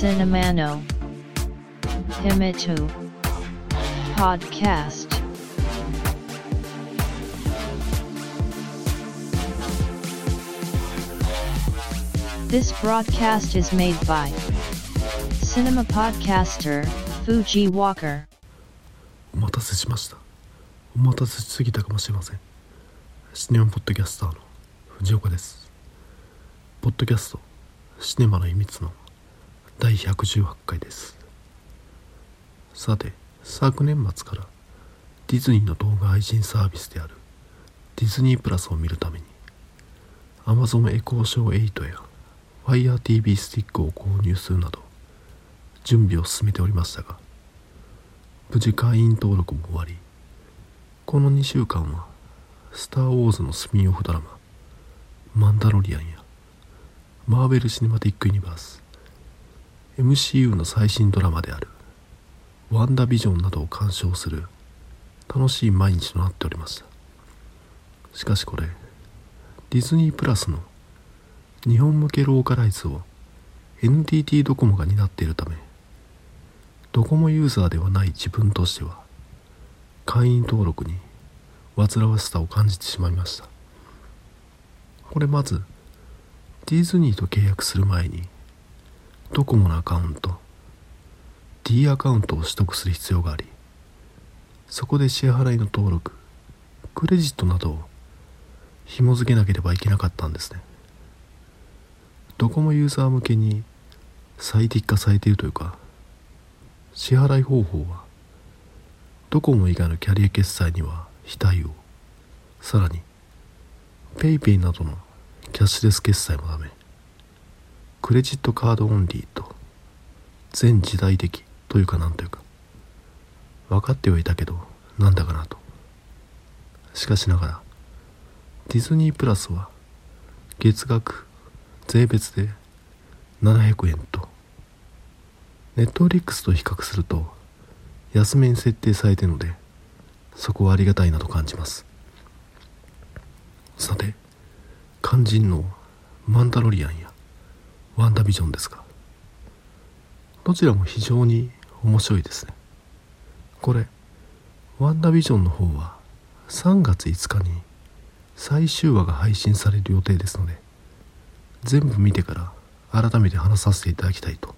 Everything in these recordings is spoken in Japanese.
Cinemano Himitu Podcast This broadcast is made by Cinema Podcaster Fuji Walker お待たせしましたお待たせしすぎたかもしれませんシネマポッドキャスターの藤岡ですポッドキャストシネマの秘密の第118回です。さて昨年末からディズニーの動画配信サービスであるディズニープラスを見るために Amazon エコーショー8や FireTV スティックを購入するなど準備を進めておりましたが無事会員登録も終わりこの2週間はスター・ウォーズのスピンオフドラママンダロリアンやマーベル・シネマティック・ユニバース MCU の最新ドラマである。ワンダ・ビジョンなどを鑑賞する。楽しい毎日となっておりました。しかしこれディズニープラスの日本向けローカライズを NTT ドコモが担っているためドコモユーザーではない自分としては会員登録に煩わしさを感じてしまいました。これまずディズニーと契約する前にドコモのアカウント。D アカウントを取得する必要がありそこで支払いの登録クレジットなどを紐付けなければいけなかったんですね。ドコモユーザー向けに最適化されているというか支払い方法はドコモ以外のキャリア決済には非対応。さらに PayPay などのキャッシュレス決済もダメ。クレジットカードオンリーと全時代的というかなんというか分かってはいたけどなんだかなと。しかしながらディズニープラスは月額税別で700円とネットフリックスと比較すると安めに設定されているのでそこはありがたいなと感じます。さて肝心のマンダロリアンやワンダビジョンですがどちらも非常に面白いですねこれワンダビジョンの方は3月5日に最終話が配信される予定ですので全部見てから改めて話させていただきたいと。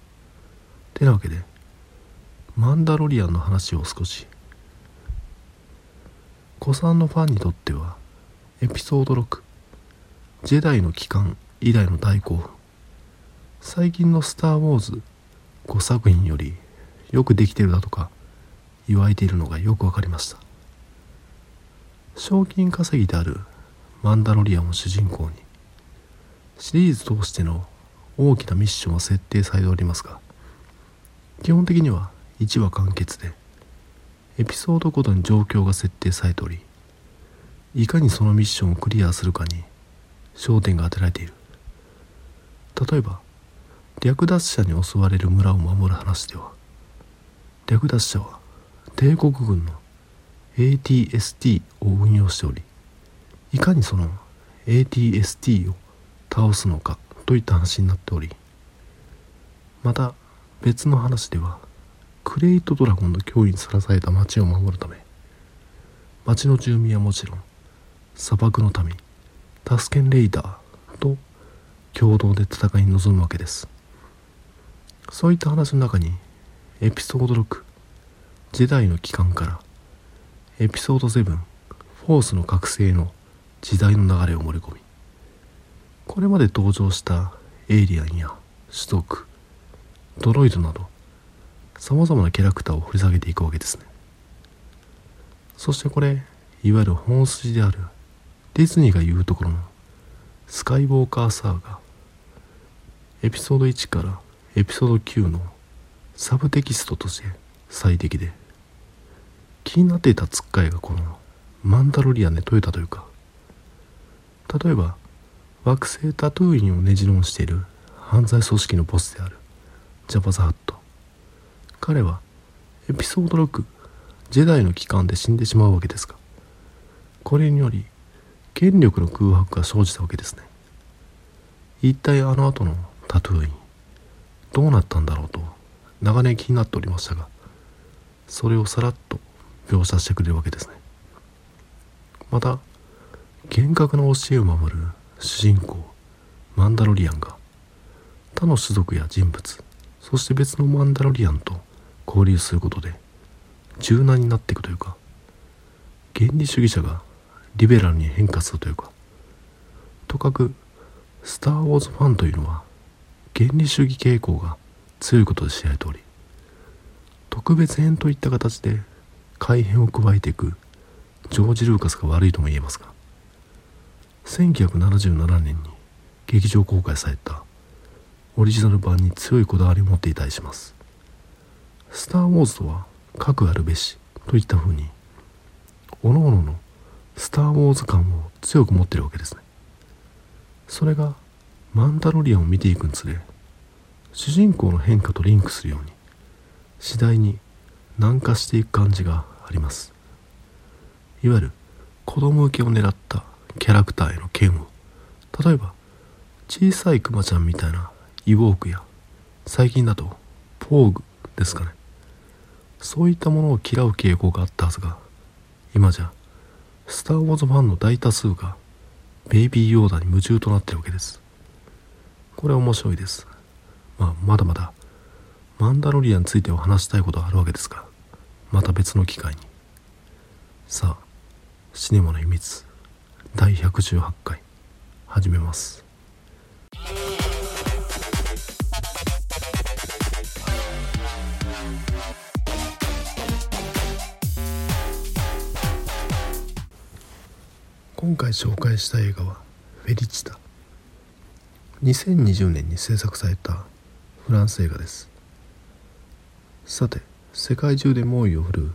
てなわけで、マンダロリアンの話を少し。古参のファンにとっては、エピソード6、ジェダイの帰還以来の大興奮。最近のスター・ウォーズ5作品よりよくできてるだとか言われているのがよくわかりました。賞金稼ぎであるマンダロリアンを主人公にシリーズ通しての大きなミッションは設定されておりますが基本的には1話完結でエピソードごとに状況が設定されておりいかにそのミッションをクリアするかに焦点が当てられている例えば略奪者に襲われる村を守る話では略奪者は帝国軍の ATST を運用しておりいかにその ATST を倒すのかといった話になっておりまた別の話ではクレイトドラゴンの脅威にさらされた町を守るため町の住民はもちろん砂漠の民タスケンレイダーと共同で戦いに臨むわけです。そういった話の中にエピソード6ジェダイの帰還からエピソード7フォースの覚醒の時代の流れを盛り込みこれまで登場したエイリアンや種族ドロイドなどさまざまなキャラクターを掘り下げていくわけですね。そしてこれいわゆる本筋であるディズニーが言うところのスカイウォーカーサーガエピソード1からエピソード9のサブテキストとして最適で気になっていたつっかえがこのマンダロリアンで解いたというか例えば惑星タトゥーインをねじろんしている犯罪組織のボスであるジャバザハット。彼はエピソード6ジェダイの帰還で死んでしまうわけですがこれにより権力の空白が生じたわけですね。一体あの後のタトゥーイン。どうなったんだろうと長年気になっておりましたがそれをさらっと描写してくれるわけですね。また厳格な教えを守る主人公マンダロリアンが他の種族や人物そして別のマンダロリアンと交流することで柔軟になっていくというか原理主義者がリベラルに変化するというかとかくスター・ウォーズファンというのは原理主義傾向が強いことで知られており特別編といった形で改変を加えていくジョージ・ルーカスが悪いとも言えますが1977年に劇場公開されたオリジナル版に強いこだわりを持っていたりします。スター・ウォーズとは核あるべしといったふうに各々のスター・ウォーズ感を強く持ってるわけですね。それがマンダロリアンを見ていくにつれ主人公の変化とリンクするように次第に軟化していく感じがあります。いわゆる子供受けを狙ったキャラクターへの嫌悪例えば小さいクマちゃんみたいなイウォークや最近だとポーグですかね。そういったものを嫌う傾向があったはずが今じゃスター・ウォーズファンの大多数がベイビーヨーダに夢中となってるわけです。これ面白いです。まあまだまだマンダロリアについては話したいことがあるわけですがまた別の機会に。さあシネマの秘密第118回始めます。今回紹介した映画は「フェリチタ」2020年に制作されたフランス映画です。さて世界中で猛威を振るう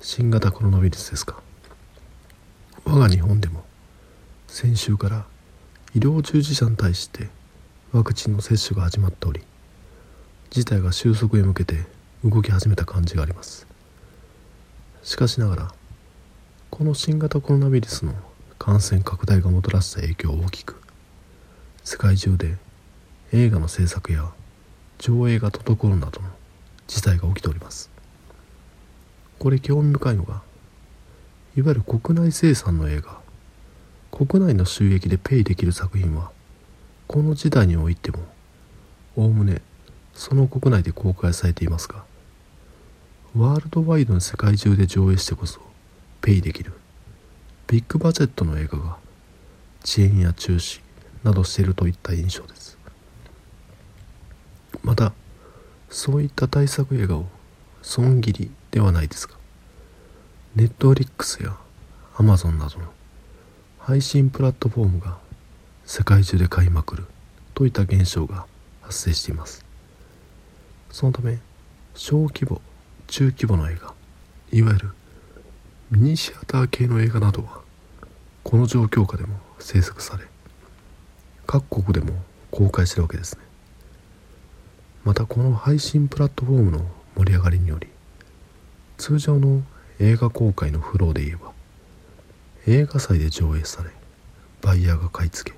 新型コロナウイルスですか。我が日本でも先週から医療従事者に対してワクチンの接種が始まっており事態が収束へ向けて動き始めた感じがあります。しかしながらこの新型コロナウイルスの感染拡大がもたらした影響は大きく世界中で映画の制作や上映が滞るなどの事態が起きております。これ興味深いのがいわゆる国内生産の映画国内の収益でペイできる作品はこの時代においてもおおむねその国内で公開されていますがワールドワイドに世界中で上映してこそペイできるビッグバジェットの映画が遅延や中止などしているといった印象です。またそういった対策映画を損切りではないですがネットフリックスやアマゾンなどの配信プラットフォームが世界中で買いまくるといった現象が発生しています。そのため小規模中規模の映画いわゆるミニシアター系の映画などはこの状況下でも制作され各国でも公開してるわけですね。またこの配信プラットフォームの盛り上がりにより通常の映画公開のフローで言えば映画祭で上映されバイヤーが買い付け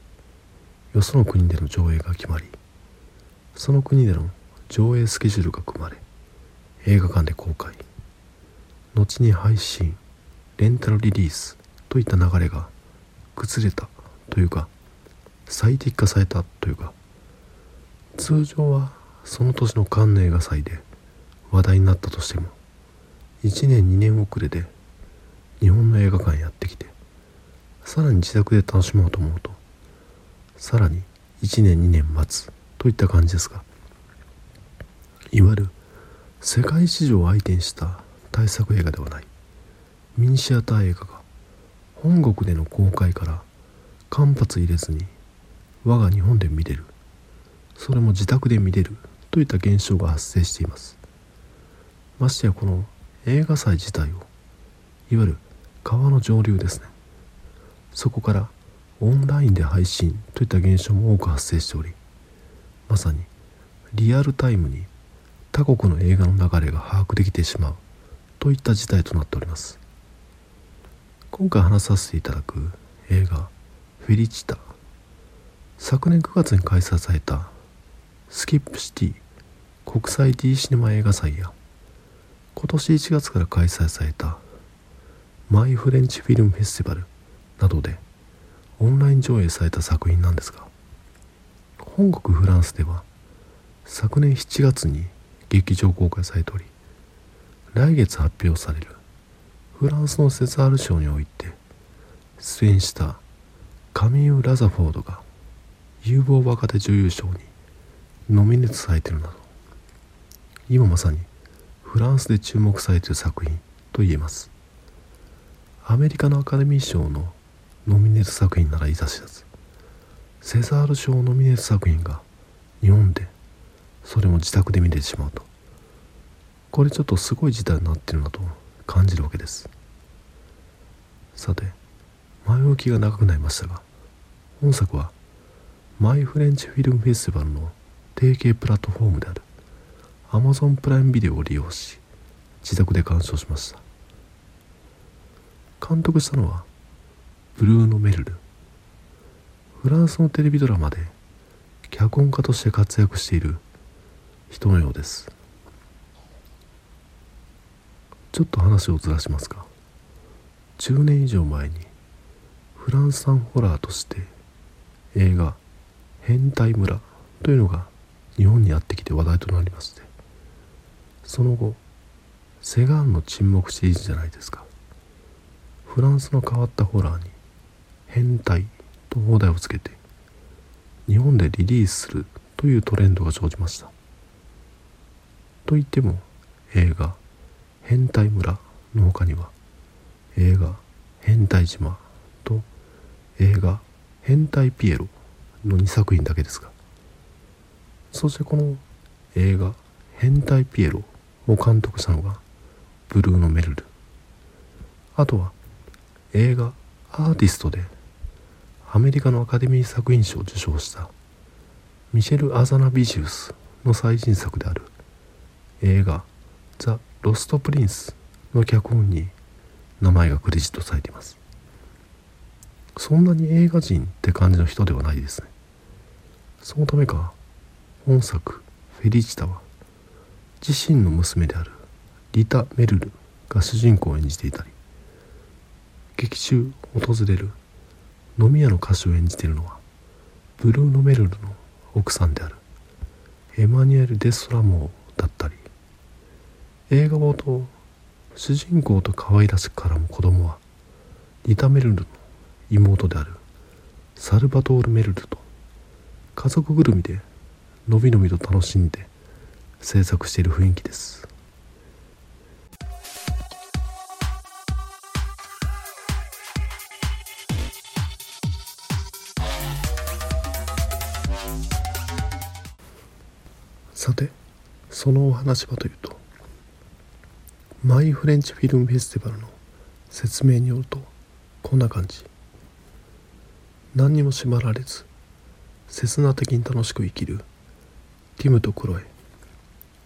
よその国での上映が決まりその国での上映スケジュールが組まれ映画館で公開後に配信レンタルリリースといった流れが崩れたというか最適化されたというか通常はその年のカンヌ映画祭で話題になったとしても1年2年遅れで日本の映画館やってきてさらに自宅で楽しもうと思うとさらに1年2年待つといった感じですがいわゆる世界市場を相手にした対策映画ではないミニシアター映画が本国での公開から間髪入れずに我が日本で見れる。それも自宅で見れる。といった現象が発生しています。ましてやこの映画祭自体をいわゆる川の上流ですね。そこからオンラインで配信といった現象も多く発生しておりまさにリアルタイムに他国の映画の流れが把握できてしまうといった事態となっております。今回話させていただく映画「フェリチタ」昨年9月に開催されたスキップシティ国際 D シネマ映画祭や今年1月から開催されたマイ・フレンチ・フィルム・フェスティバルなどでオンライン上映された作品なんですが本国フランスでは昨年7月に劇場公開されており来月発表されるフランスのセザール賞において出演したカミー・ラザフォードが有望若手女優賞にノミネートされてるな。ど今まさにフランスで注目されている作品と言えます。アメリカのアカデミー賞のノミネート作品ならいざ知らず。セザール賞ノミネート作品が日本で。それも自宅で見れてしまうと。これちょっとすごい事態になってるなと感じるわけです。さて前置きが長くなりましたが本作はマイ・フレンチ・フィルム・フェスティバルの提携プラットフォームである。Amazon プライムビデオを利用し自宅で鑑賞しました。監督したのはブルーノ・メルル。フランスのテレビドラマで脚本家として活躍している人のようです。ちょっと話をずらしますが10年以上前にフランス産ホラーとして映画「変態村」というのが日本にやってきて話題となりましてその後セガーンの沈黙シリーズじゃないですか。フランスの変わったホラーに「変態」と放題をつけて日本でリリースするというトレンドが生じました。といっても映画「変態村」の他には映画「変態島」と映画「変態ピエロ」の2作品だけですがそしてこの映画「変態ピエロ」を監督したのがブルーノ・メルル。あとは映画「アーティスト」でアメリカのアカデミー作品賞を受賞したミシェル・アザナビジウスの最新作である映画「ザ・ロスト・プリンス」の脚本に名前がクレジットされています。そんなに映画人って感じの人ではないですね。そのためか本作「フェリチタ」は自身の娘であるリタ・メルルが主人公を演じていたり劇中訪れる飲み屋の歌手を演じているのはブルーノ・メルルの奥さんであるエマニュエル・デストラモーだったり映画冒頭主人公と可愛らしく絡む子供はリタ・メルルの妹であるサルバトール・メルルと家族ぐるみでのびのびと楽しんで制作している雰囲気です。さてそのお話はというとマイ・フレンチ・フィルム・フェスティバルの説明によるとこんな感じ。何にも縛られず刹那的に楽しく生きるティムとクロエ。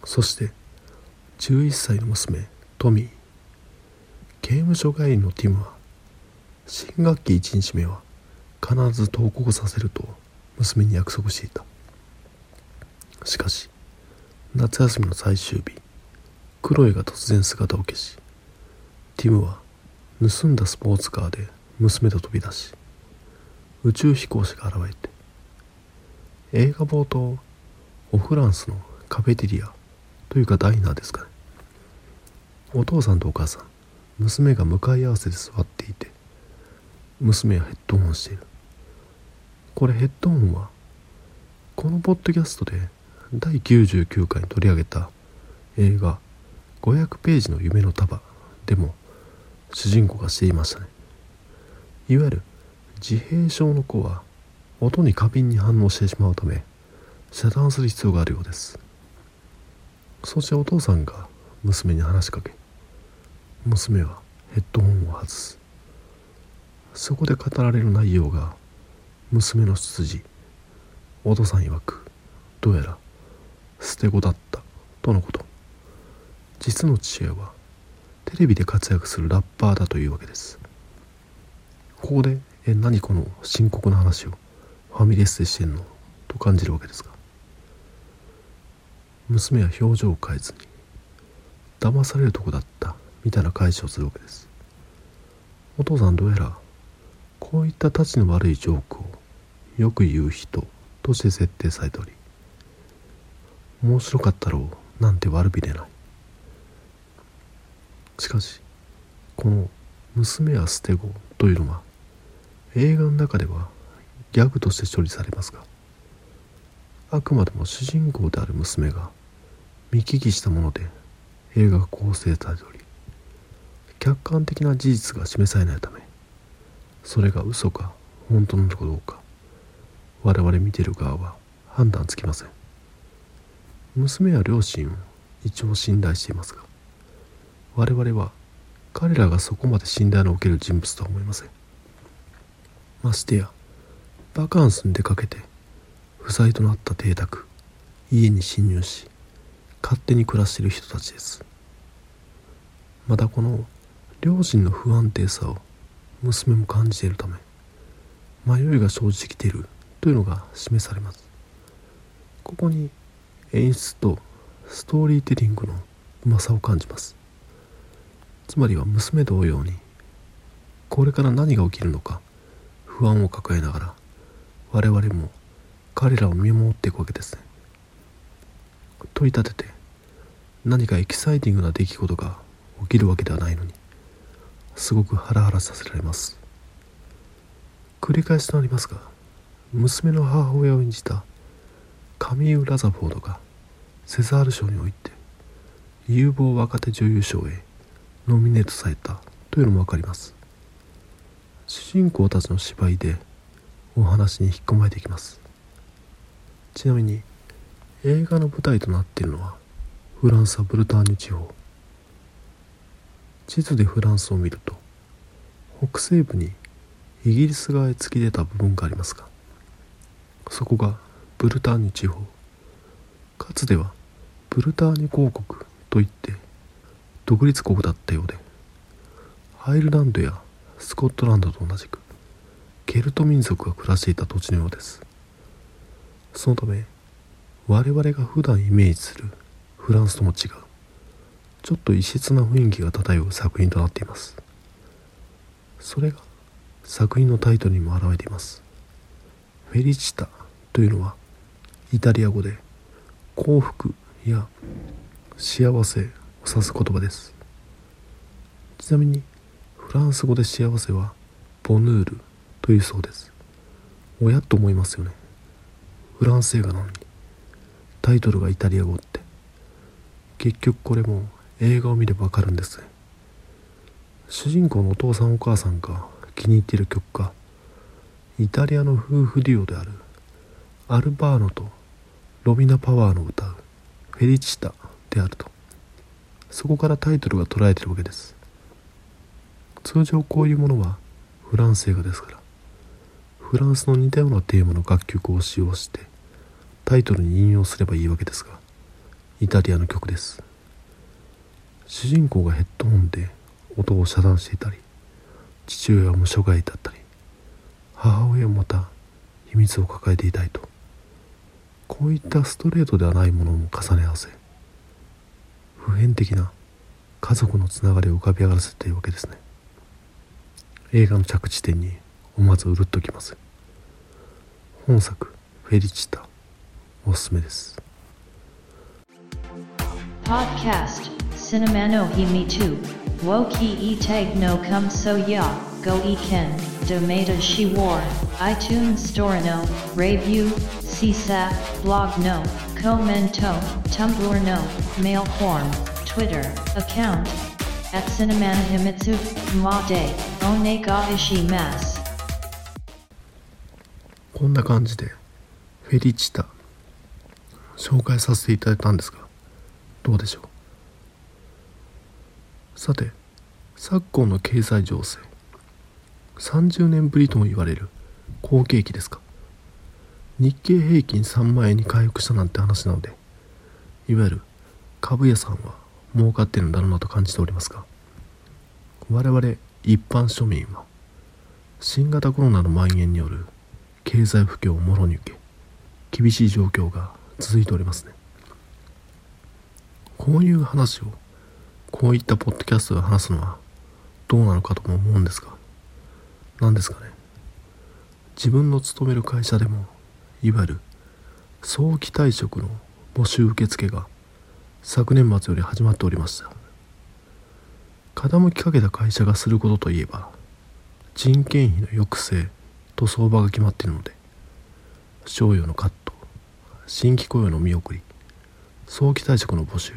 そして11歳の娘トミー。刑務所帰りのティムは新学期1日目は必ず登校させると娘に約束していた。しかし夏休みの最終日クロエが突然姿を消しティムは盗んだスポーツカーで娘と飛び出し宇宙飛行士が現れて映画冒頭オフランスのカフェテリアというかダイナーですかね。お父さんとお母さん娘が向かい合わせで座っていて娘はヘッドホンしている。これヘッドホンはこのポッドキャストで第99回に取り上げた映画「500ページの夢の束」でも主人公がしていましたね。いわゆる自閉症の子は音に過敏に反応してしまうため遮断する必要があるようです。そしてお父さんが娘に話しかけ娘はヘッドホンを外す。そこで語られる内容が娘の出自。お父さん曰くどうやら捨て子だった。とのこと。実の父親はテレビで活躍するラッパーだというわけです。ここでえ何この深刻な話を。ファミレスでしてんの。と感じるわけですが娘は表情を変えずに。騙されるとこだった。みたいな返しをするわけです。お父さんどうやらこういったたちの悪いジョークをよく言う人として設定されており面白かったろうなんて悪びれない。しかしこの娘は捨て子というのは映画の中ではギャグとして処理されますがあくまでも主人公である娘が見聞きしたもので映画が構成されており客観的な事実が示されないためそれが嘘か本当なのかどうか我々見てる側は判断つきません。娘や両親を一応信頼していますが我々は彼らがそこまで信頼のおける人物とは思いません。ましてやバカンスに出かけて不在となった邸宅家に侵入し勝手に暮らしている人たちです。またこの両親の不安定さを娘も感じているため迷いが生じてきているというのが示されます。ここに演出とストーリーテリングのうまさを感じます。つまりは娘同様にこれから何が起きるのか不安を抱えながら我々も彼らを見守っていくわけですね。取り立てて何かエキサイティングな出来事が起きるわけではないのにすごくハラハラさせられます。繰り返しとなりますが娘の母親を演じたカミー・ラザフォードがセザール賞において有望若手女優賞へノミネートされたというのも分かります。主人公たちの芝居でお話に引っ込まれていきます。ちなみに映画の舞台となっているのはフランスはブルターニュ地方。地図でフランスを見ると北西部にイギリス側へ突き出た部分がありますがそこがブルターニュ地方。かつてはブルターニュ公国といって独立国だったようでアイルランドやスコットランドと同じくケルト民族が暮らしていた土地のようです。そのため我々が普段イメージするフランスとも違うちょっと異質な雰囲気が漂う作品となっています。それが作品のタイトルにも表れています。フェリチタというのはイタリア語で幸福や幸せを指す言葉です。ちなみにフランス語で幸せはボヌールというそうです。おやと思いますよね。フランス映画なのに。タイトルがイタリア語って。結局これも映画を見ればわかるんです。主人公のお父さんお母さんが気に入っている曲かイタリアの夫婦デュオである。アルバーノとロミナ・パワーの歌う「フェリチタ」であると。そこからタイトルが捉えてるわけです。通常こういうものはフランス映画ですから。フランスの似たようなテーマの楽曲を使用してタイトルに引用すればいいわけですがイタリアの曲です。主人公がヘッドホンで音を遮断していたり父親も諸外だったり母親もまた秘密を抱えていたいとこういったストレートではないものも重ね合わせ普遍的な家族のつながりを浮かび上がらせているわけですね。映画の着地点に思わずうるっときます本作「フェリチタ」おすすめです Podcast Cinema no Himi 2 Woki e tag no come so ya Go e ken Domata she war iTunes Store no Review CSAP Blog no Commento Tumblr no Mail form Twitter account at Cinemana Himitsu Ma de One ga ishi mas こんな感じでフェリチタ紹介させていただいたんですがどうでしょう？さて昨今の経済情勢30年ぶりとも言われる好景気ですか？日経平均3万円に回復したなんて話なのでいわゆる株屋さんは儲かってるんだろうなと感じておりますが我々一般庶民は新型コロナの蔓延による経済不況をもろに受け厳しい状況が続いておりますね。こういう話をこういったポッドキャストで話すのはどうなのかとも思うんですが何ですかね。自分の勤める会社でもいわゆる早期退職の募集受付が昨年末より始まっておりました。傾きかけた会社がすることといえば人件費の抑制と相場が決まっているので賞与のカット新規雇用の見送り早期退職の募集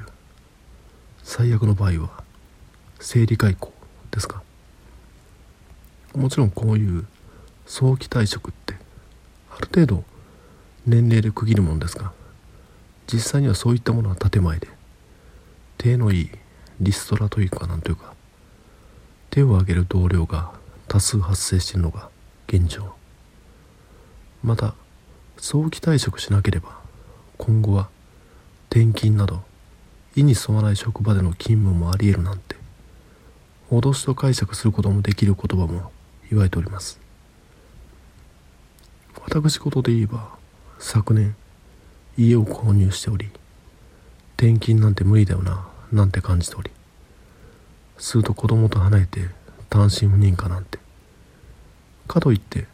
最悪の場合は整理解雇ですか。もちろんこういう早期退職ってある程度年齢で区切るものですが実際にはそういったものは建前で手のいいリストラというかなんというか手を挙げる同僚が多数発生しているのが現状。また早期退職しなければ今後は転勤など意に沿わない職場での勤務もありえるなんて脅しと解釈することもできる言葉も言われております。私事で言えば昨年家を購入しており転勤なんて無理だよななんて感じており。すると子供と離れて単身赴任かなんて。かといって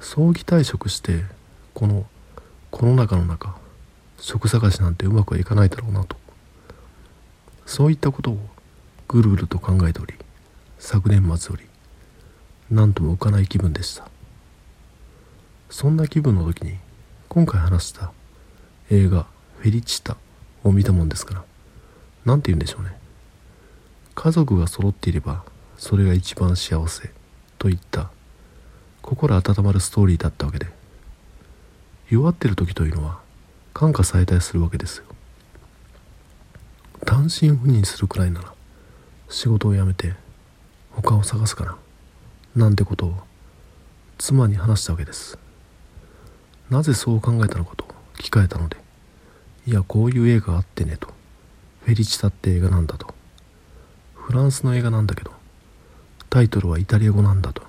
早期退職してこのコロナ禍の中職探しなんてうまくはいかないだろうなと。そういったことをぐるぐると考えており昨年末より何とも浮かない気分でした。そんな気分の時に今回話した映画「フェリチタ」を見たもんですから。何て言うんでしょうね。家族が揃っていればそれが一番幸せといった心温まるストーリーだったわけで。弱ってる時というのは感化されたりするわけですよ。単身赴任するくらいなら仕事を辞めて他を探すかななんてことを妻に話したわけです。なぜそう考えたのかと聞かれたのでいやこういう映画あってねと。フェリチタって映画なんだと。フランスの映画なんだけどタイトルはイタリア語なんだと。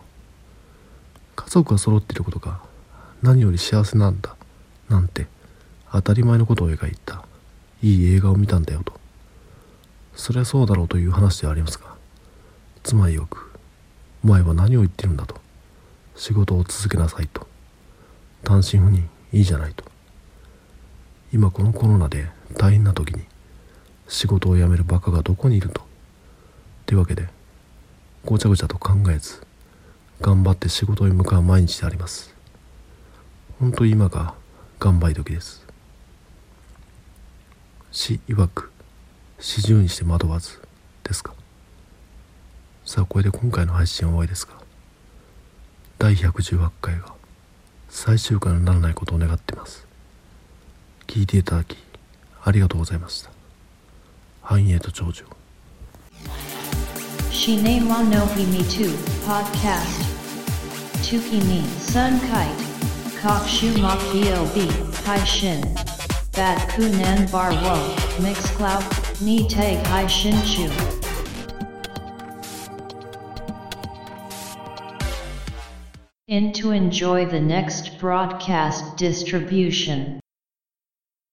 家族が揃っていることが何より幸せなんだなんて当たり前のことを描いたいい映画を見たんだよと。そりゃそうだろうという話ではありますが妻曰くお前は何を言ってるんだと。仕事を続けなさいと。単身赴任いいじゃないと。今このコロナで大変な時に仕事を辞めるバカがどこにいると。ってわけでごちゃごちゃと考えず頑張って仕事に向かう毎日であります。本当今が頑張り時です。死曰く四十にして惑わずですか。さあこれで今回の配信は終わりですが第118回が最終回にならないことを願っています。聞いていただきありがとうございました繁栄と長寿 Shine wa no himi tu podcast. Tuki ni sun kite. Kok shu mok bob hai shin. Bat kunan bar wo mix cloud ni tag hai shin chu. In to enjoy the next broadcast distribution.